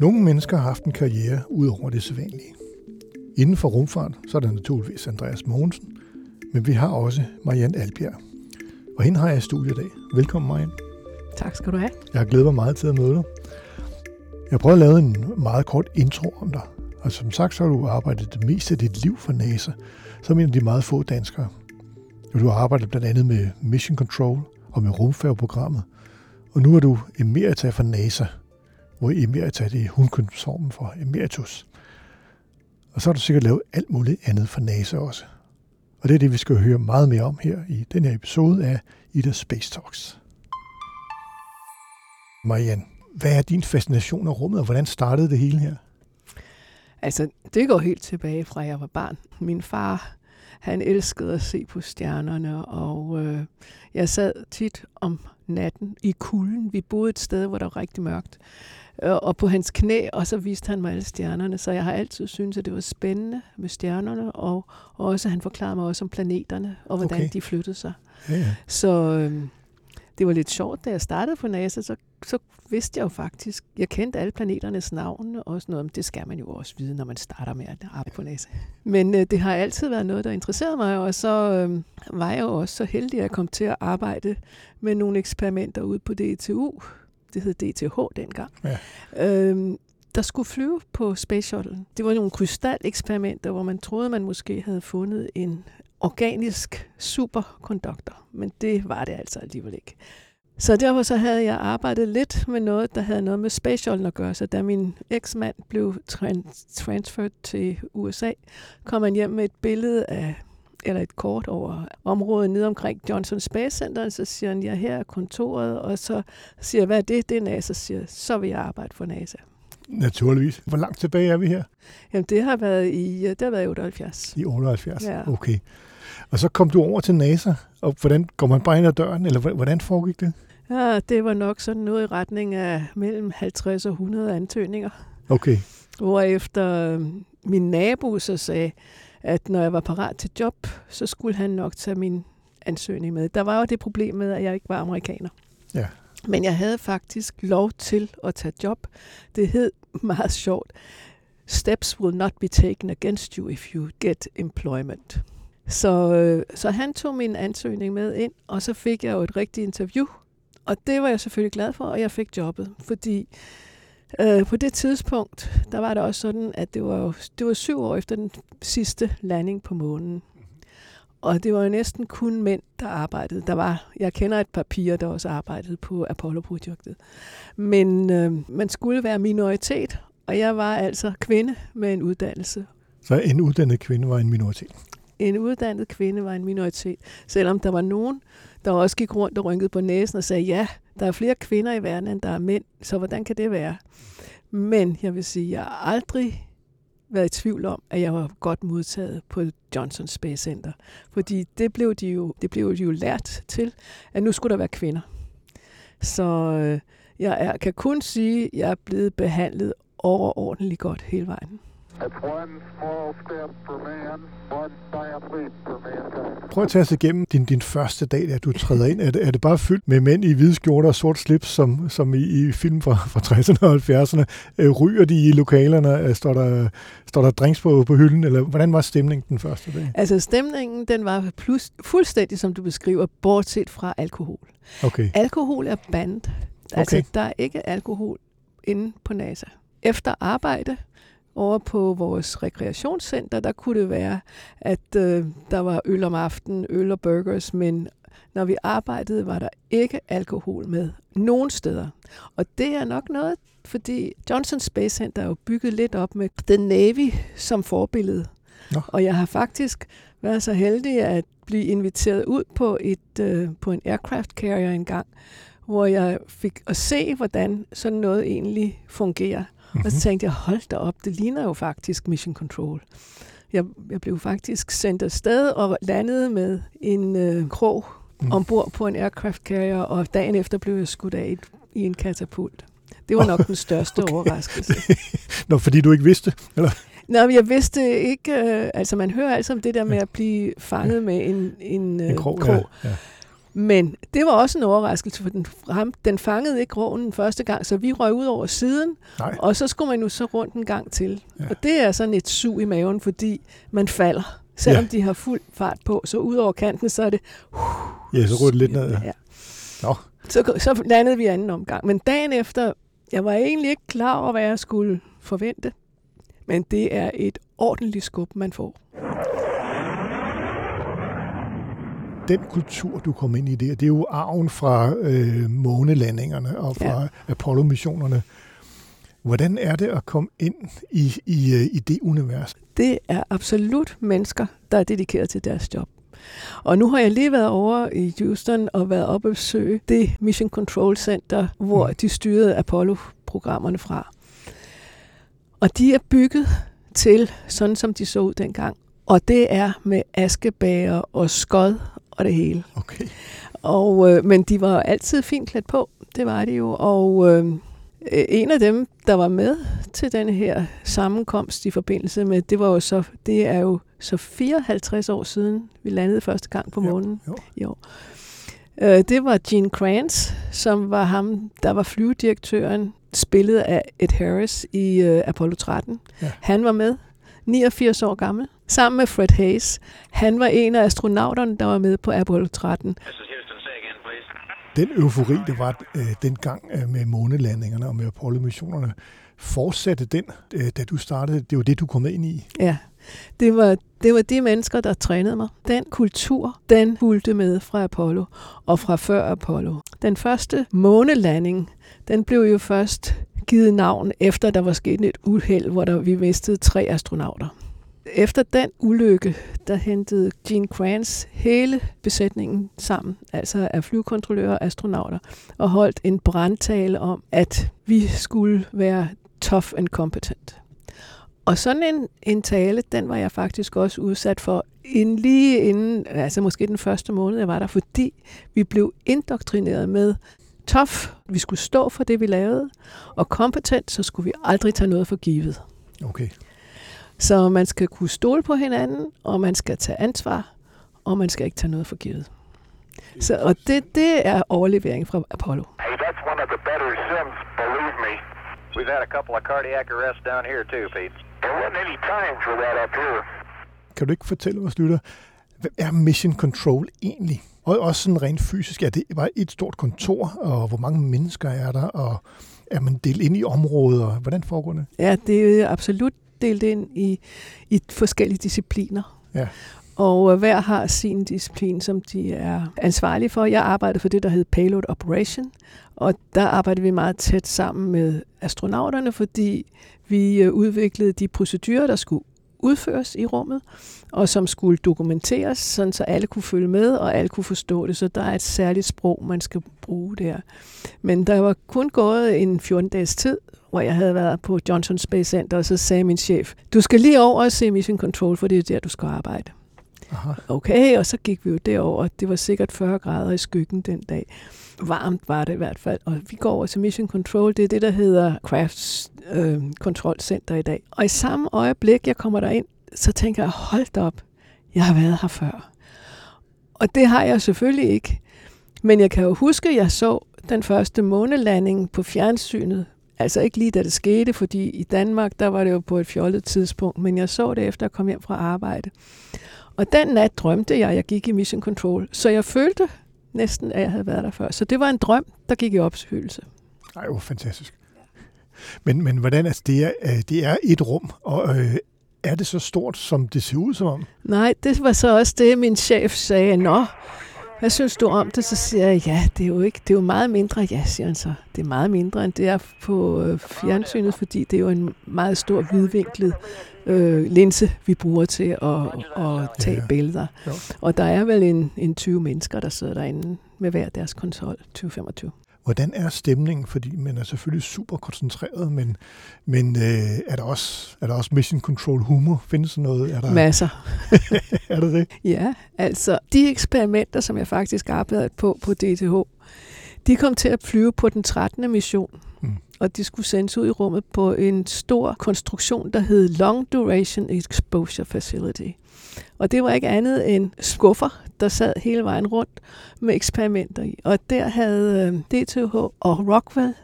Nogle mennesker har haft en karriere ud over det sædvanlige. Inden for rumfart, så er der naturligvis Andreas Mogensen, men vi har også Marianne Albjerg. Og hende har jeg i studiet i dag. Velkommen, Marianne. Tak skal du have. Jeg har glædet mig meget til at møde dig. Jeg har prøvet at lave en meget kort intro om dig. Og som sagt, så har du arbejdet det meste af dit liv for NASA, som en af de meget få danskere. Du har arbejdet blandt andet med Mission Control og med rumfærgeprogrammet. Og nu er du emerita for NASA, hvor emerita det er hundkønsformen for emeritus. Og så har du sikkert lavet alt muligt andet for NASA også. Og det er det, vi skal høre meget mere om her i den her episode af Ida Space Talks. Marianne, hvad er din fascination af rummet, og hvordan startede det hele her? Altså, det går helt tilbage fra jeg var barn. Min far, han elskede at se på stjernerne, og øh, jeg sad tit om natten i kulden. Vi boede et sted, hvor der var rigtig mørkt. Øh, og på hans knæ, og så viste han mig alle stjernerne. Så jeg har altid syntes, at det var spændende med stjernerne, og også han forklarede mig også om planeterne, og hvordan okay. de flyttede sig. Ja, ja. Så øh, det var lidt sjovt, da jeg startede på NASA, så, så vidste jeg jo faktisk, jeg kendte alle planeternes navn og sådan noget, men det skal man jo også vide, når man starter med at arbejde på NASA. Men øh, det har altid været noget, der interesserede mig, og så øh, var jeg jo også så heldig, at jeg kom til at arbejde med nogle eksperimenter ude på DTU. Det hed DTH dengang. Ja. Øhm, der skulle flyve på Space Shuttle. Det var nogle krystaleksperimenter, hvor man troede, man måske havde fundet en organisk superkonduktor, men det var det altså alligevel ikke. Så derfor så havde jeg arbejdet lidt med noget, der havde noget med Space Shuttle at gøre. Så da min eksmand blev trans- transferred til USA, kom han hjem med et billede af eller et kort over området nede omkring Johnson Space Center, så siger han, ja, her er kontoret, og så siger jeg, hvad er det? Det er NASA, siger så vil jeg arbejde for NASA. Naturligvis. Hvor langt tilbage er vi her? Jamen, det har været i, det har været i 78. I 78? Ja. Okay. Og så kom du over til NASA, og hvordan går man bare ind ad døren, eller hv- hvordan foregik det? Ja, det var nok sådan noget i retning af mellem 50 og 100 ansøgninger. Okay. Hvor efter min nabo så sagde, at når jeg var parat til job, så skulle han nok tage min ansøgning med. Der var jo det problem med, at jeg ikke var amerikaner. Ja. Men jeg havde faktisk lov til at tage job. Det hed meget sjovt. Steps will not be taken against you if you get employment. Så, øh, så han tog min ansøgning med ind, og så fik jeg jo et rigtigt interview. Og det var jeg selvfølgelig glad for, og jeg fik jobbet, fordi øh, på det tidspunkt, der var det også sådan, at det var, jo, det var syv år efter den sidste landing på månen. Og det var jo næsten kun mænd, der arbejdede. Der var, jeg kender et par piger, der også arbejdede på Apollo-projektet. Men øh, man skulle være minoritet, og jeg var altså kvinde med en uddannelse. Så en uddannet kvinde var en minoritet. En uddannet kvinde var en minoritet, selvom der var nogen, der også gik rundt og rynkede på næsen og sagde, ja, der er flere kvinder i verden, end der er mænd, så hvordan kan det være? Men jeg vil sige, jeg har aldrig været i tvivl om, at jeg var godt modtaget på Johnson Space Center. Fordi det blev de jo, det blev de jo lært til, at nu skulle der være kvinder. Så øh, jeg er, kan kun sige, at jeg er blevet behandlet overordentligt godt hele vejen. Prøv at tage os igennem din, din første dag, da du træder ind. Er det, er det bare fyldt med mænd i hvide skjorter og sort slips, som, som i, i film fra, fra 60'erne og 70'erne? Øh, ryger de i lokalerne? Øh, Står der, står der drinks på, på hylden? Eller hvordan var stemningen den første dag? Altså stemningen, den var plus, fuldstændig, som du beskriver, bortset fra alkohol. Okay. Alkohol er bandet. Altså, Okay. der er ikke alkohol inde på NASA. Efter arbejde over på vores rekreationscenter, der kunne det være, at øh, der var øl om aftenen, øl og burgers, men når vi arbejdede, var der ikke alkohol med nogen steder. Og det er nok noget, fordi Johnson Space Center er jo bygget lidt op med The Navy som forbillede. Nå. Og jeg har faktisk været så heldig at blive inviteret ud på et øh, på en aircraft carrier engang, hvor jeg fik at se, hvordan sådan noget egentlig fungerer. Mm-hmm. Og så tænkte jeg, hold da op, det ligner jo faktisk Mission Control. Jeg, jeg blev faktisk sendt afsted og landede med en øh, krog mm. ombord på en aircraft carrier, og dagen efter blev jeg skudt af i, en katapult. Det var nok den største okay. overraskelse. Nå, fordi du ikke vidste, eller? Nå, men jeg vidste ikke, øh, altså man hører altså om det der med at blive fanget med en, en, øh, En krog, krog. ja. ja. Men det var også en overraskelse, for den, ham, den fangede ikke krogen første gang, så vi røg ud over siden, Nej, og så skulle man jo så rundt en gang til. Ja. Og det er sådan et sug i maven, fordi man falder. Selvom Ja. de har fuld fart på, så ud over kanten, så er det... ja, så rød det lidt ned. Ja. Ja. Nå, Så, så landede vi anden omgang. Men dagen efter, jeg var egentlig ikke klar over, hvad jeg skulle forvente. Men det er et ordentligt skub, man får. Den kultur, du kom ind i der, det er jo arven fra øh, månelandingerne og fra ja. Apollo-missionerne. Hvordan er det at komme ind i, i, øh, i det univers? Det er absolut mennesker, der er dedikeret til deres job. Og nu har jeg lige været over i Houston og været oppe og besøge det Mission Control Center, hvor Mm. de styrede Apollo-programmerne fra. Og de er bygget til sådan, som de så ud dengang. Og det er med askebager og skod og det hele. Okay. Og, øh, men de var altid fint klædt på, det var de jo. Og øh, en af dem, der var med til den her sammenkomst i forbindelse med, det var jo så, det er jo så 54 år siden, vi landede første gang på Jo, månen jo. i år. Øh, det var Gene Kranz, som var ham, der var flyvedirektøren, spillet af Ed Harris i øh, Apollo 13. Ja. Han var med, 89 år gammel, sammen med Fred Hayes. Han var en af astronauterne, der var med på Apollo 13. This is Houston. Say again, please. Den eufori, der var øh, dengang øh, med månelandingerne og med Apollo-missionerne, fortsatte den, øh, da du startede? Det var det, du kom ind i. Ja, det var, det var de mennesker, der trænede mig. Den kultur, den fulgte med fra Apollo og fra før Apollo. Den første månelanding, den blev jo først givet navn, efter der var sket et uheld, hvor der, vi mistede tre astronauter. Efter den ulykke, der hentede Gene Kranz hele besætningen sammen, altså af flyvekontrollører og astronauter, og holdt en brandtale om, at vi skulle være tough and competent. Og sådan en, en tale, den var jeg faktisk også udsat for inden, lige inden, altså måske den første måned, jeg var der, fordi vi blev indoktrineret med tough, vi skulle stå for det, vi lavede, og kompetent, så skulle vi aldrig tage noget for givet. Okay. Så man skal kunne stole på hinanden, og man skal tage ansvar, og man skal ikke tage noget for givet. Så, og det, det er overlevering fra Apollo. Hey, that's one of the better sims, believe me. We've had a couple of cardiac arrests down here too, Pete. There wasn't any time for that up here. Kan du ikke fortælle os, lytter, hvad er Mission Control egentlig? Og også sådan rent fysisk, er det bare et stort kontor, og hvor mange mennesker er der, og er man delt ind i områder? Hvordan foregår det? Ja, det er absolut delt ind i, i forskellige discipliner. Ja. Og øh, hver har sin disciplin, som de er ansvarlige for. Jeg arbejdede for det, der hed Payload Operation, og der arbejdede vi meget tæt sammen med astronauterne, fordi vi øh, udviklede de procedurer, der skulle udføres i rummet, og som skulle dokumenteres, sådan så alle kunne følge med, og alle kunne forstå det. Så der er et særligt sprog, man skal bruge der. Men der var kun gået en 14-dages tid, hvor jeg havde været på Johnson Space Center, og så sagde min chef, du skal lige over og se Mission Control, for det er der, du skal arbejde. Aha. Okay, og så gik vi jo derover. Det var sikkert 40 grader i skyggen den dag. Varmt var det i hvert fald. Og vi går over til Mission Control. Det er det, der hedder Crafts øh, Control Center i dag. Og i samme øjeblik, jeg kommer derind, så tænker jeg, hold da op, jeg har været her før. Og det har jeg selvfølgelig ikke. Men jeg kan jo huske, at jeg så den første månelanding på fjernsynet. Altså ikke lige da det skete, fordi i Danmark, der var det jo på et fjollet tidspunkt, men jeg så det efter at komme hjem fra arbejde. Og den nat drømte jeg, at jeg gik i Mission Control, så jeg følte næsten, at jeg havde været der før. Så det var en drøm, der gik i opfyldelse. Ej, jo, fantastisk. Men, men hvordan, altså det er, øh, det er et rum, og øh, er det så stort, som det ser ud som om? Nej, det var så også det, min chef sagde. Nå, hvad synes du om det? Så siger jeg, ja, det er jo, ikke, det er jo meget mindre. Ja, siger han så. Det er meget mindre, end det er på øh, fjernsynet, fordi det er jo en meget stor hvidvinklet øh, linse, vi bruger til at, at tage Ja, billeder. Jo. Og der er vel en, en 20 mennesker, der sidder derinde med hver deres konsol, 2025. Hvordan er stemningen? Fordi man er selvfølgelig super koncentreret, men, men øh, er, der også, er der også mission control humor? Findes der noget? Er der, Masser. er der det? Ja, altså de eksperimenter, som jeg faktisk arbejdede på på DTH, de kom til at flyve på den 13. mission. Mm. Og de skulle sendes ud i rummet på en stor konstruktion, der hed Long Duration Exposure Facility. Og det var ikke andet end skuffer, der sad hele vejen rundt med eksperimenter i. Og der havde øh, DTH og Rockwell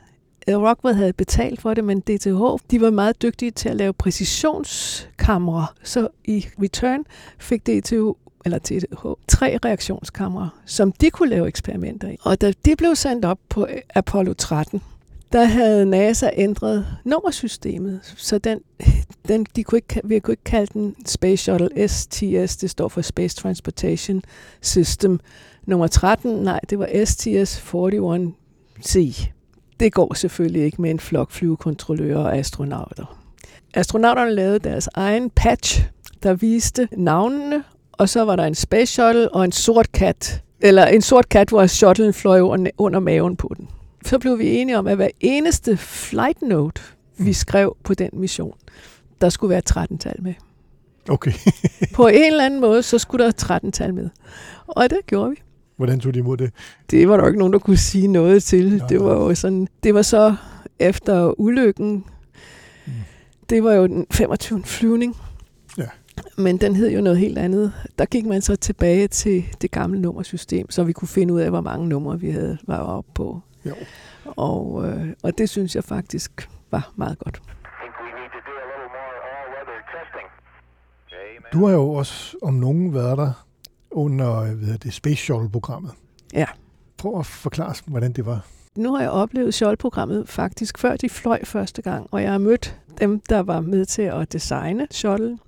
øh, Rockwell havde betalt for det, men DTH, de var meget dygtige til at lave præcisionskamre. Så i return fik DTH eller TTH, tre reaktionskamre, som de kunne lave eksperimenter i. Og da de blev sendt op på Apollo 13, der havde NASA ændret nummersystemet, så den, den, de kunne ikke, vi kunne ikke kalde den Space Shuttle STS, det står for Space Transportation System. Nummer 13, nej, det var STS 41C. Det går selvfølgelig ikke med en flok flyvekontrollører og astronauter. Astronauterne lavede deres egen patch, der viste navnene, og så var der en space shuttle og en sort kat, eller en sort kat, hvor shuttlen fløj under, under maven på den. Så blev vi enige om, at hver eneste flight note, vi skrev på den mission, der skulle være 13-tal med. Okay. På en eller anden måde, så skulle der 13-tal med. Og det gjorde vi. Hvordan tog de imod det? Det var der ikke nogen, der kunne sige noget til. Nej, det var jo sådan, det var så efter ulykken. Mm. Det var jo den 25. flyvning. Ja. Men den hed jo noget helt andet. Der gik man så tilbage til det gamle nummersystem, så vi kunne finde ud af, hvor mange numre vi havde var oppe på. Jo. Og, øh, og det synes jeg faktisk var meget godt. Du har jo også om nogen været der under hvad hedder det, Space Shuttle-programmet. Ja. Prøv at forklare hvordan det var. Nu har jeg oplevet Shuttle-programmet faktisk før de fløj første gang, og jeg har mødt dem, der var med til at designe Shuttle.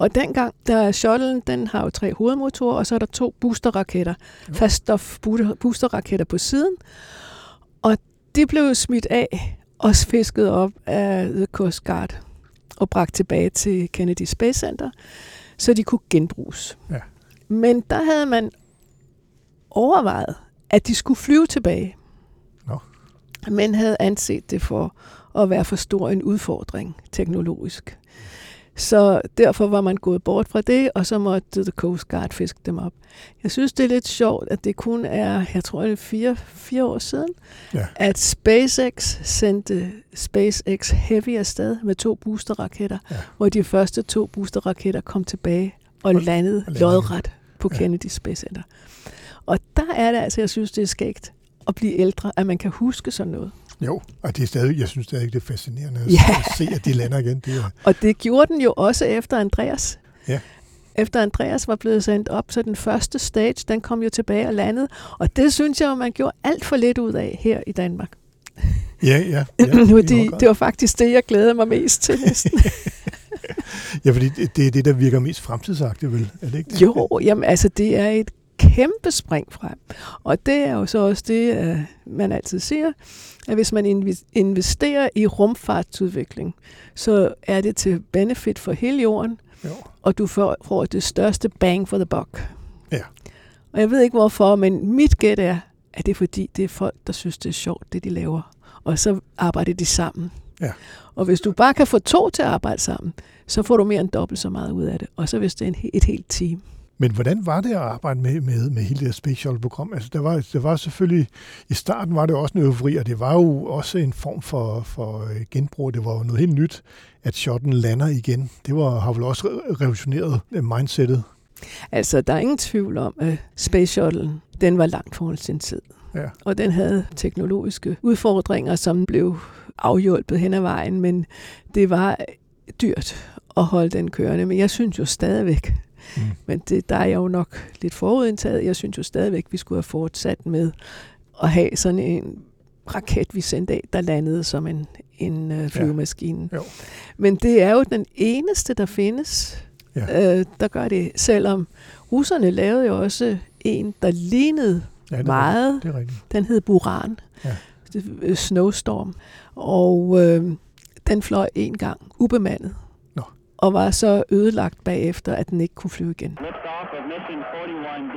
Og dengang, der Shuttlen, den har jo tre hovedmotorer, og så er der to boosterraketter, Jo. faststof booster- boosterraketter på siden. Og de blev smidt af og fisket op af The Coast Guard og bragt tilbage til Kennedy Space Center, så de kunne genbruges. Ja. Men der havde man overvejet, at de skulle flyve tilbage. Nå. Men havde anset det for at være for stor en udfordring teknologisk. Så derfor var man gået bort fra det, og så måtte The Coast Guard fiske dem op. Jeg synes, det er lidt sjovt, at det kun er, jeg tror, det er fire, fire år siden, Ja. at SpaceX sendte SpaceX Heavy afsted med to boosterraketter, Ja. hvor de første to boosterraketter kom tilbage og, Og- landede og lodret på Ja. Kennedy Space Center. Og der er det altså, jeg synes, det er skægt at blive ældre, at man kan huske sådan noget. Jo, og det er stadig, jeg synes stadig, det er fascinerende at, Ja. at se, at de lander igen. Det er, Og det gjorde den jo også efter Andreas. Ja. Efter Andreas var blevet sendt op, så den første stage, den kom jo tilbage og landede. Og det synes jeg, man gjorde alt for lidt ud af her i Danmark. ja, ja. ja, grad. det var faktisk det, jeg glæder mig mest til næsten. ja, fordi det, det er det, der virker mest fremtidsagtigt, vel? Er det ikke det? jo, jamen altså, det er et kæmpe spring frem. Og det er jo så også det, øh, man altid siger, at hvis man investerer i rumfartsudvikling, så er det til benefit for hele jorden, Jo. og du får, det største bang for the buck. Ja. Og jeg ved ikke hvorfor, men mit gæt er, at det er fordi, det er folk, der synes, det er sjovt, det de laver. Og så arbejder de sammen. Ja. Og hvis du bare kan få to til at arbejde sammen, så får du mere end dobbelt så meget ud af det. Og så hvis det er en, et helt team. Men hvordan var det at arbejde med, med, med hele det Space? Altså, der var, der var selvfølgelig, i starten var det også en øvri, og det var jo også en form for, for øh, genbrug. Det var jo noget helt nyt, at shuttle lander igen. Det var, har vel også re- revolutioneret øh, mindsetet. Altså, der er ingen tvivl om, at Space Shuttle, den var langt foran sin tid. Ja. Og den havde teknologiske udfordringer, som blev afhjulpet hen ad vejen, men det var dyrt at holde den kørende. Men jeg synes jo stadigvæk, Mm. men det, der er jeg jo nok lidt forudindtaget, jeg synes jo stadigvæk, vi skulle have fortsat med at have sådan en raket, vi sendte af, der landede som en, en øh, flyvemaskine. Jo. Men det er jo den eneste, der findes, Ja. øh, der gør det, selvom russerne lavede jo også en, der lignede Ja, det meget. rigtigt. Det er rigtigt. Den hed Buran. Ja. Øh, Snowstorm. Og øh, den fløj en gang ubemandet. Og var så ødelagt bagefter, at den ikke kunne flyve igen. Liftoff of mission 41D,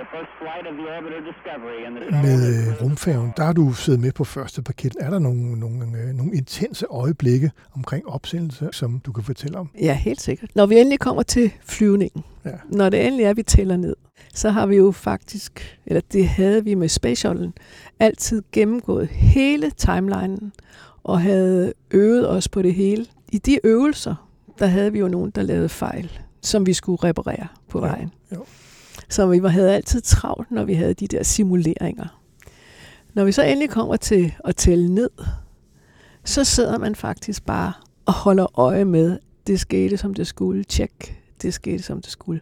the first flight of the orbiter Discovery. And the Med øh, rumfærgen, der har du siddet med på første parket. Er der nogle, nogle, øh, nogle intense øjeblikke omkring opsendelse, som du kan fortælle om? Ja, helt sikkert. Når vi endelig kommer til flyvningen, Ja. når det endelig er, vi tæller ned, så har vi jo faktisk, eller det havde vi med Space Shuttlen, altid gennemgået hele timelinen og havde øvet os på det hele. I de øvelser, der havde vi jo nogen, der lavede fejl, som vi skulle reparere på Jo, vejen. jo. Så vi var- havde altid travlt, når vi havde de der simuleringer. Når vi så endelig kommer til at tælle ned, så sidder man faktisk bare og holder øje med, det skete som det skulle, tjek, det skete som det skulle.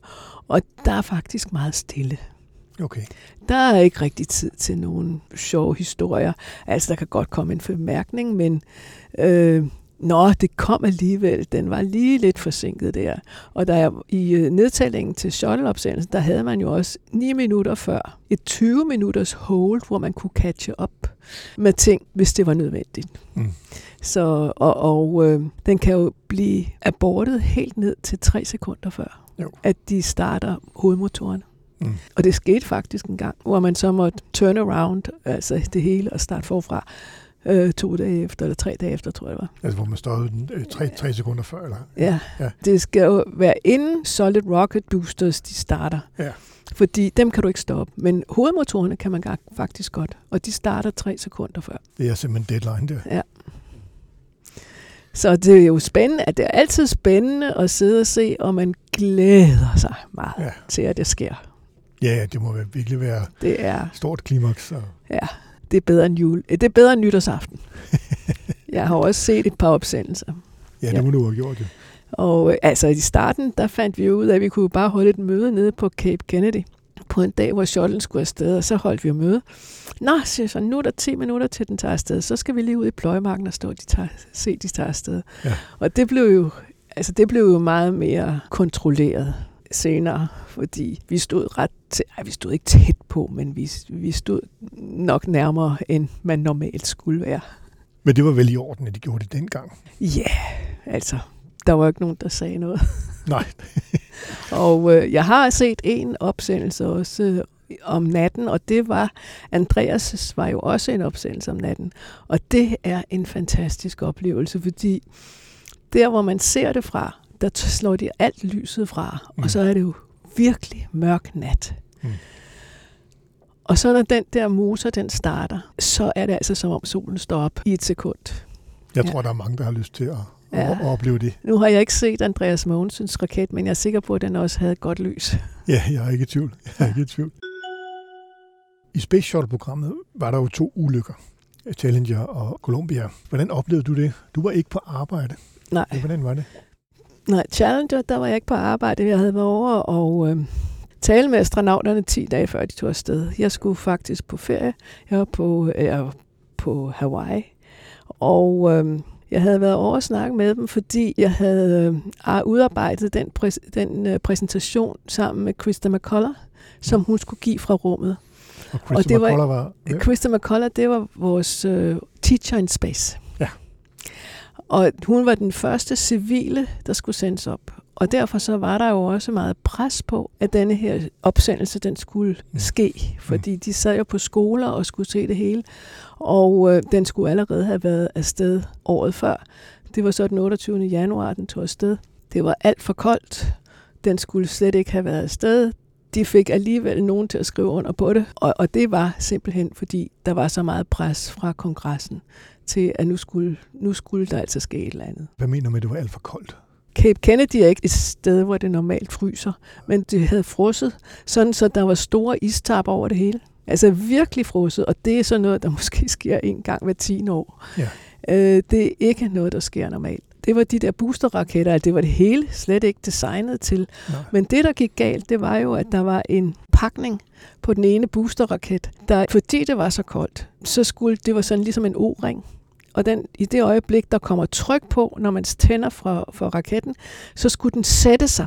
Og der er faktisk meget stille. Okay. Der er ikke rigtig tid til nogle sjove historier. Altså, der kan godt komme en bemærkning, men øh, nå, det kom alligevel. Den var lige lidt forsinket der. Og der i øh, nedtællingen til shuttle-opsendelsen, der havde man jo også 9 minutter før et 20 minutters hold, hvor man kunne catche op med ting, hvis det var nødvendigt. Mm. Så, og og øh, den kan jo blive abortet helt ned til 3 sekunder før, Jo. at de starter hovedmotoren. Mm. Og det skete faktisk en gang, hvor man så måtte turn around, altså det hele, og starte forfra øh, to dage efter, eller tre dage efter, tror jeg det var. Altså, hvor man stod den øh, tre, tre sekunder før, eller? Ja. Ja. Det skal jo være inden Solid Rocket Boosters, de starter. Ja. Fordi dem kan du ikke stoppe. Men hovedmotorerne kan man faktisk godt, og de starter tre sekunder før. Det er simpelthen deadline der. Så det er jo spændende, at det er altid spændende at sidde og se, og man glæder sig meget Ja. ja. til, at det sker. Ja, ja, det må virkelig være Det er, stort klimaks. Og, ja, det er bedre end jul. Det er bedre end nytårsaften. Jeg har også set et par opsendelser. ja, det Ja. må du have gjort, jo. Og øh, altså i starten, der fandt vi jo ud af, at vi kunne bare holde et møde nede på Cape Kennedy på en dag, hvor shuttlen skulle afsted, og så holdt vi jo møde. Nå, siger så, nu er der 10 minutter til den tager afsted, så skal vi lige ud i pløjemarken og stå, de tager, se, de tager afsted. Ja. Og det blev jo, altså det blev jo meget mere kontrolleret senere, fordi vi stod ret, tæ- ej, vi stod ikke tæt på, men vi, vi stod nok nærmere, end man normalt skulle være. Men det var vel i orden, at de gjorde det dengang. Ja, altså, der var ikke nogen, der sagde noget. Nej, Og øh, jeg har set en opsendelse også øh, om natten, og det var, Andreas var jo også en opsendelse om natten. Og det er en fantastisk oplevelse, fordi der, hvor man ser det fra, der slår de alt lyset fra, mm. Og så er det jo virkelig mørk nat. Mm. Og så når den der motor, den starter, så er det altså som om solen står op i et sekund. jeg Ja. tror, der er mange, der har lyst til at, Ja. at, opleve det. Nu har jeg ikke set Andreas Mogensens raket, men jeg er sikker på, at den også havde godt lys. Ja, jeg er ikke i tvivl. Jeg er ikke i tvivl. I Space Shuttle-programmet var der jo to ulykker. Challenger og Columbia. Hvordan oplevede du det? Du var ikke på arbejde. Nej. Hvordan var det? Nej, Challenger, der var jeg ikke på arbejde. Jeg havde været over og øh, tale med astronauterne 10 dage før de tog afsted. Jeg skulle faktisk på ferie. Jeg var på, øh, jeg var på Hawaii. Og øh, jeg havde været over og snakke med dem, fordi jeg havde øh, udarbejdet den, præs- den øh, præsentation sammen med Krista McCullough, som hun skulle give fra rummet. Og Christopher det var- McCullough var... Ja. Krista McCullough, det var vores øh, teacher in space. Og hun var den første civile, der skulle sendes op. Og derfor så var der jo også meget pres på, at denne her opsendelse, den skulle Mm. ske. Fordi de sad jo på skoler og skulle se det hele. Og øh, den skulle allerede have været afsted året før. Det var så den 28. januar, den tog afsted. Det var alt for koldt. Den skulle slet ikke have været afsted de fik alligevel nogen til at skrive under på det. Og, og det var simpelthen, fordi der var så meget pres fra kongressen til, at nu skulle, nu skulle der altså ske et eller andet. Hvad mener du med, at det var alt for koldt? Cape Kennedy er ikke et sted, hvor det normalt fryser, men det havde frosset, sådan så der var store istapper over det hele. Altså virkelig frosset, og det er sådan noget, der måske sker en gang hver 10 år. Ja. Øh, det er ikke noget, der sker normalt. Det var de der boosterraketter, det var det hele slet ikke designet til. Nej. Men det, der gik galt, det var jo, at der var en pakning på den ene boosterraket, der, fordi det var så koldt, så skulle det var sådan ligesom en O-ring. Og den, i det øjeblik, der kommer tryk på, når man tænder fra, for raketten, så skulle den sætte sig.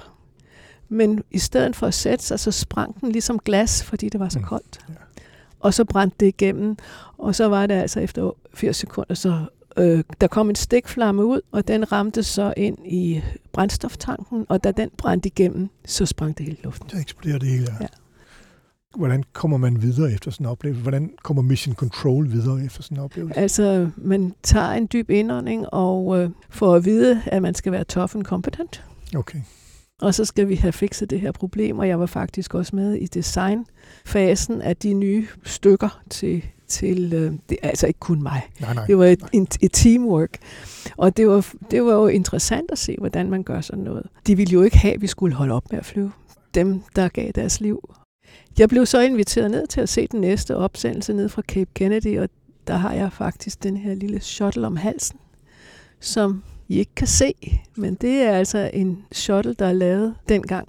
Men i stedet for at sætte sig, så sprang den ligesom glas, fordi det var så Mm, koldt. ja. Og så brændte det igennem, og så var det altså efter 80 sekunder, så øh, der kom en stikflamme ud, og den ramte så ind i brændstoftanken, og da den brændte igennem, så sprang det hele luften. Så eksploderer det hele. Ja. Hvordan kommer man videre efter sådan en oplevelse? Hvordan kommer Mission Control videre efter sådan en oplevelse? Altså, man tager en dyb indånding og øh, får at vide, at man skal være tough and competent. Okay. Og så skal vi have fikset det her problem, og jeg var faktisk også med i designfasen af de nye stykker til, til øh, det altså ikke kun mig. Nej, nej. Det var et, nej. et teamwork. Og det var, det var jo interessant at se, hvordan man gør sådan noget. De ville jo ikke have, at vi skulle holde op med at flyve. Dem, der gav deres liv. Jeg blev så inviteret ned til at se den næste opsendelse ned fra Cape Kennedy, og der har jeg faktisk den her lille shuttle om halsen, som I ikke kan se. Men det er altså en shuttle, der er lavet dengang,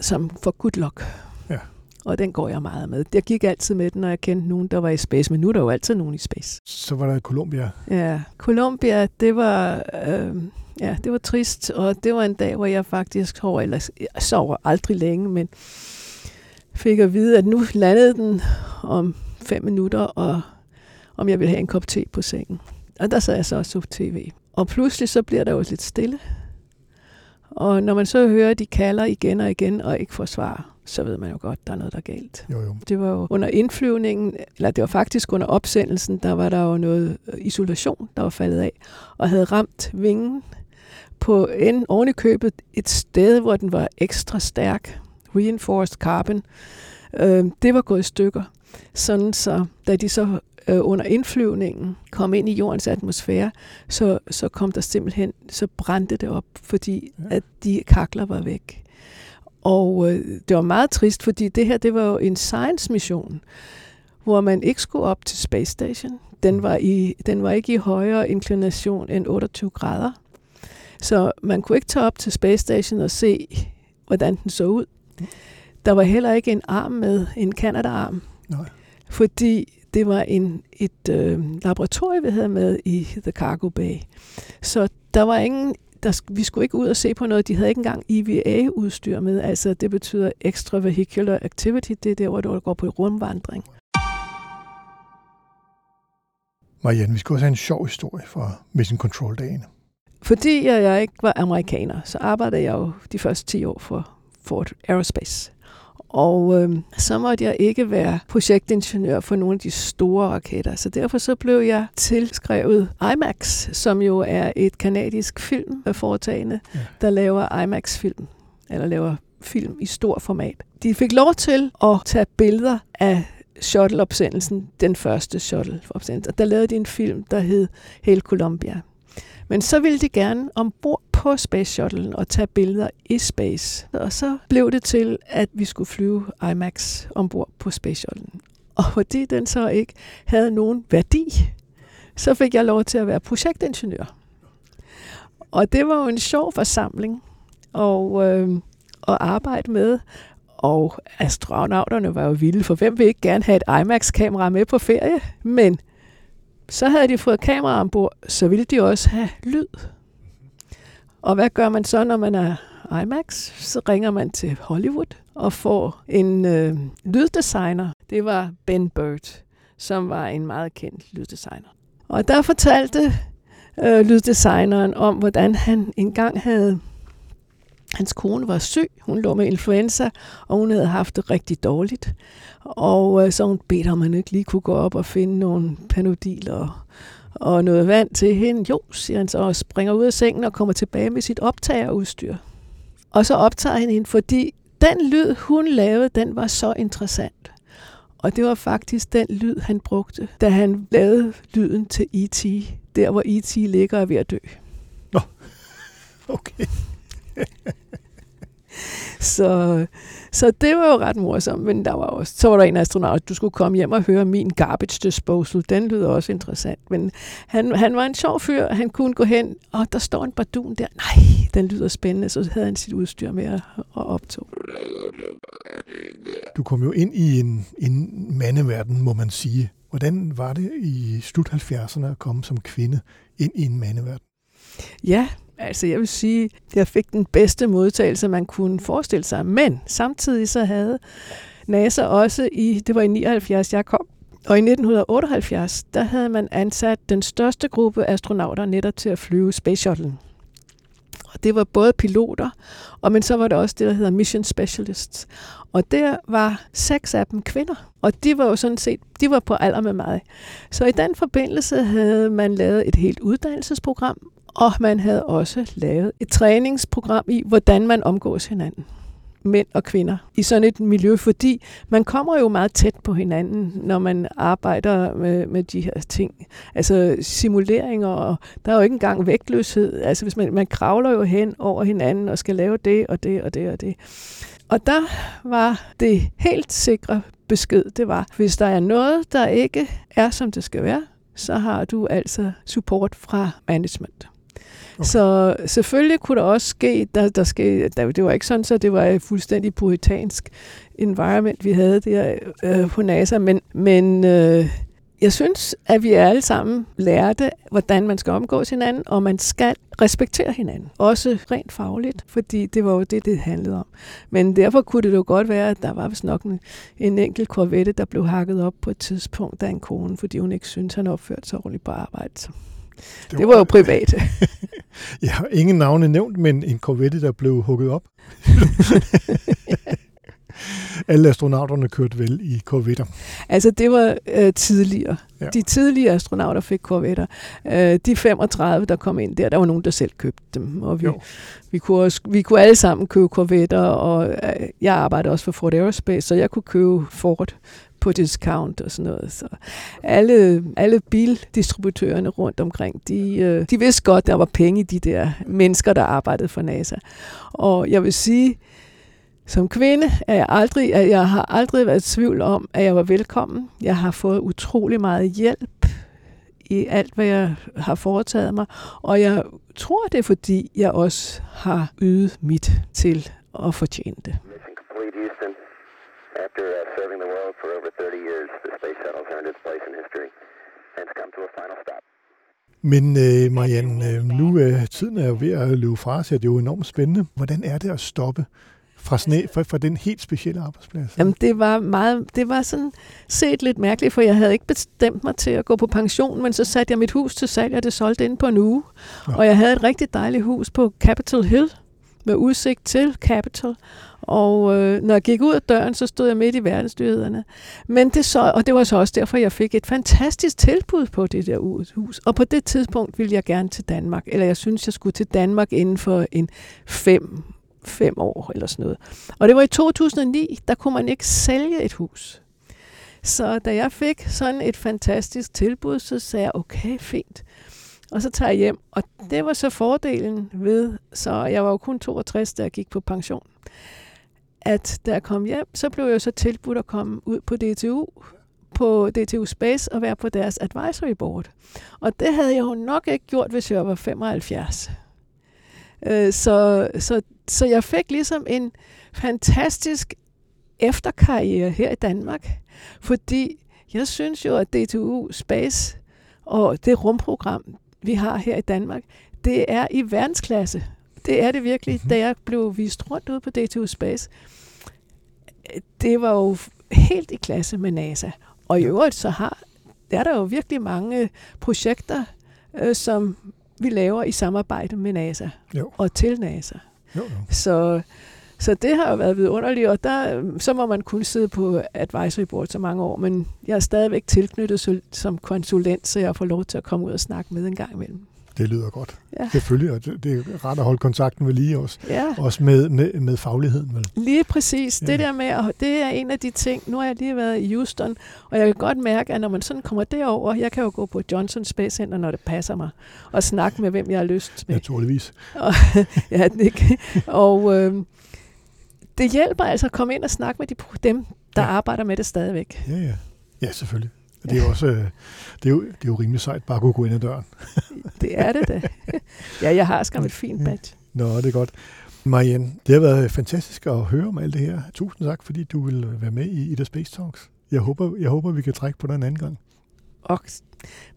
som for good luck. Ja. Og den går jeg meget med. Jeg gik altid med den, når jeg kendte nogen, der var i space, men nu er der jo altid nogen i space. Så var der Columbia. Ja, Columbia, det var, øh, ja, det var trist, og det var en dag, hvor jeg faktisk sov, eller jeg sover aldrig længe, men fik at vide, at nu landede den om fem minutter, og om jeg ville have en kop te på sengen. Og der sad jeg så og så tv. Og pludselig så bliver der jo lidt stille. Og når man så hører, at de kalder igen og igen og ikke får svar, så ved man jo godt, der er noget, der er galt. Jo, jo. Det var jo under indflyvningen, eller det var faktisk under opsendelsen, der var der jo noget øh, isolation, der var faldet af, og havde ramt vingen på en oven købet et sted, hvor den var ekstra stærk, reinforced carbon. Øh, det var gået i stykker. Sådan så, da de så øh, under indflyvningen kom ind i jordens atmosfære, så, så kom der simpelthen, så brændte det op, fordi Ja. at de kakler var væk. Og øh, det var meget trist, fordi det her, det var jo en science-mission, hvor man ikke skulle op til Space Station. Den var, i, den var ikke i højere inklination end 28 grader. Så man kunne ikke tage op til Space Station og se, hvordan den så ud. Der var heller ikke en arm med, en Canada-arm, Nej. fordi det var en, et øh, laboratorium, vi havde med i The Cargo Bay. Så der var ingen, der, vi skulle ikke ud og se på noget. De havde ikke engang EVA-udstyr med. Altså, det betyder Extravehicular Activity. Det er der, hvor du går på rumvandring. Marianne, vi skal også have en sjov historie fra Mission Control-dagen. Fordi jeg, jeg ikke var amerikaner, så arbejdede jeg jo de første 10 år for Ford Aerospace. Og øh, så måtte jeg ikke være projektingeniør for nogle af de store raketter. Så derfor så blev jeg tilskrevet IMAX, som jo er et kanadisk filmforetagende, Ja. ja. der laver IMAX-film, eller laver film i stor format. De fik lov til at tage billeder af shuttle-opsendelsen, den første shuttle-opsendelse. Og der lavede de en film, der hed Hail Columbia. Men så ville de gerne ombord på Space Shuttle og tage billeder i space. Og så blev det til, at vi skulle flyve IMAX ombord på Space Shuttle. Og fordi den så ikke havde nogen værdi, så fik jeg lov til at være projektingeniør. Og det var jo en sjov forsamling og, øh, at arbejde med. Og astronauterne var jo vilde, for hvem vil ikke gerne have et IMAX-kamera med på ferie? Men så havde de fået kamera ombord, så ville de også have lyd. Og hvad gør man så, når man er IMAX? Så ringer man til Hollywood og får en øh, lyddesigner. Det var Ben Bird, som var en meget kendt lyddesigner. Og der fortalte øh, lyddesigneren om, hvordan han engang havde... Hans kone var syg, hun lå med influenza, og hun havde haft det rigtig dårligt. Og øh, så hun bedte om, han ikke lige kunne gå op og finde nogle panodil og, og noget vand til hende. Jo, siger han så, og springer ud af sengen og kommer tilbage med sit optagerudstyr. Og så optager han hende, fordi den lyd, hun lavede, den var så interessant. Og det var faktisk den lyd, han brugte, da han lavede lyden til E.T., der hvor E.T. ligger og er ved at dø. Okay. Så, så det var jo ret morsomt, men der var også, så var der en astronaut, du skulle komme hjem og høre min garbage disposal. Den lyder også interessant, men han, han var en sjov fyr. Han kunne gå hen, og der står en bardun der. Nej, den lyder spændende. Så havde han sit udstyr med at, at optog. Du kom jo ind i en, en mandeverden, må man sige. Hvordan var det i slut 70'erne at komme som kvinde ind i en mandeverden? Ja, Altså jeg vil sige, jeg fik den bedste modtagelse, man kunne forestille sig. Men samtidig så havde NASA også i, det var i 79, jeg kom, og i 1978, der havde man ansat den største gruppe astronauter netop til at flyve Space Shuttle. Og det var både piloter, og men så var det også det, der hedder Mission Specialists. Og der var seks af dem kvinder, og de var jo sådan set, de var på alder med mig. Så i den forbindelse havde man lavet et helt uddannelsesprogram, og man havde også lavet et træningsprogram i, hvordan man omgås hinanden mænd og kvinder i sådan et miljø, fordi man kommer jo meget tæt på hinanden, når man arbejder med, med de her ting. Altså simuleringer, og der er jo ikke engang vægtløshed. Altså hvis man, man kravler jo hen over hinanden og skal lave det og det og det og det. Og der var det helt sikre besked, det var, hvis der er noget, der ikke er, som det skal være, så har du altså support fra management. Okay. Så selvfølgelig kunne der også ske, der, der ske, der, det var ikke sådan, så det var et fuldstændig puritansk environment, vi havde der øh, på NASA, men, men øh, jeg synes, at vi alle sammen lærte, hvordan man skal omgås hinanden, og man skal respektere hinanden. Også rent fagligt, fordi det var jo det, det handlede om. Men derfor kunne det jo godt være, at der var vist nok en, en enkelt korvette, der blev hakket op på et tidspunkt af en kone, fordi hun ikke syntes, han opførte sig ordentligt på arbejde. Det var, det var jo privat. Jeg har ingen navne nævnt, men en korvette, der blev hugget op. Alle astronauterne kørte vel i korvetter. Altså, det var øh, tidligere. Ja. De tidlige astronauter fik korvetter. Øh, de 35, der kom ind der, der var nogen, der selv købte dem. Og vi, vi, kunne, også, vi kunne alle sammen købe korvetter, og øh, jeg arbejdede også for Ford Aerospace, så jeg kunne købe Ford på discount og sådan noget. Så alle, alle bildistributørerne rundt omkring, de, øh, de vidste godt, der var penge i de der mennesker, der arbejdede for NASA. Og jeg vil sige, som kvinde er jeg aldrig, at jeg har aldrig været i tvivl om, at jeg var velkommen. Jeg har fået utrolig meget hjælp i alt, hvad jeg har foretaget mig, og jeg tror, det er fordi, jeg også har ydet mit til at fortjene det. After uh, serving the world for over 30 years, the Space Shuttle has earned its place in history and it's come to a final stop. Men øh, Marianne, øh, nu er øh, tiden er jo ved at løbe fra så det er jo enormt spændende. Hvordan er det at stoppe fra, sådan, fra, fra den helt specielle arbejdsplads? Jamen, det var, meget, det var sådan set lidt mærkeligt, for jeg havde ikke bestemt mig til at gå på pension, men så satte jeg mit hus til salg, og det solgte ind på en uge. Ja. Og jeg havde et rigtig dejligt hus på Capitol Hill, med udsigt til Capitol. Og øh, når jeg gik ud af døren, så stod jeg midt i verdensnyhederne. Men det så, og det var så også derfor, jeg fik et fantastisk tilbud på det der hus. Og på det tidspunkt ville jeg gerne til Danmark. Eller jeg synes, jeg skulle til Danmark inden for en fem, fem år eller sådan noget. Og det var i 2009, der kunne man ikke sælge et hus. Så da jeg fik sådan et fantastisk tilbud, så sagde jeg, okay, fint. Og så tager jeg hjem, og det var så fordelen ved, så jeg var jo kun 62, da jeg gik på pension at da jeg kom hjem, så blev jeg så tilbudt at komme ud på DTU, på DTU Space og være på deres advisory board. Og det havde jeg jo nok ikke gjort, hvis jeg var 75. Øh, så, så, så jeg fik ligesom en fantastisk efterkarriere her i Danmark, fordi jeg synes jo, at DTU Space og det rumprogram, vi har her i Danmark, det er i verdensklasse. Det er det virkelig. Mm-hmm. Da jeg blev vist rundt ud på DTU Space, det var jo helt i klasse med NASA. Og i øvrigt så har, der er der jo virkelig mange projekter, øh, som vi laver i samarbejde med NASA jo. og til NASA. Jo, jo. Så, så det har jo været vidunderligt, og der, så må man kun sidde på advisory board så mange år, men jeg er stadigvæk tilknyttet som konsulent, så jeg får lov til at komme ud og snakke med en gang imellem. Det lyder godt. Ja. Selvfølgelig, og det, det er rart at holde kontakten ved lige også. Ja. Også med, med, med fagligheden. Vel? Lige præcis. Ja. Det der med, og det er en af de ting, nu har jeg lige været i Houston, og jeg kan godt mærke, at når man sådan kommer derover, jeg kan jo gå på Johnson Space Center, når det passer mig, og snakke med, hvem jeg har lyst med. Naturligvis. Og, ja, det, og øh, det hjælper altså at komme ind og snakke med de, dem, der ja. arbejder med det stadigvæk. Ja, ja. Ja, selvfølgelig. Det er også øh, det er jo, det er jo rimelig sejt bare at kunne gå ind ad døren. det er det da. Ja, jeg har skam et fint badge. Nå, det er godt. Marianne, det har været fantastisk at høre om alt det her. Tusind tak, fordi du vil være med i Ida Space Talks. Jeg håber, jeg håber, vi kan trække på dig en anden gang. Og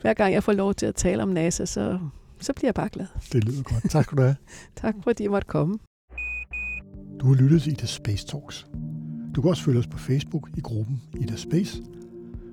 hver gang jeg får lov til at tale om NASA, så så bliver jeg bare glad. Det lyder godt. Tak skal du have. Tak fordi jeg måtte komme. Du har lyttet til Ida Space Talks. Du kan også følge os på Facebook i gruppen Ida Space,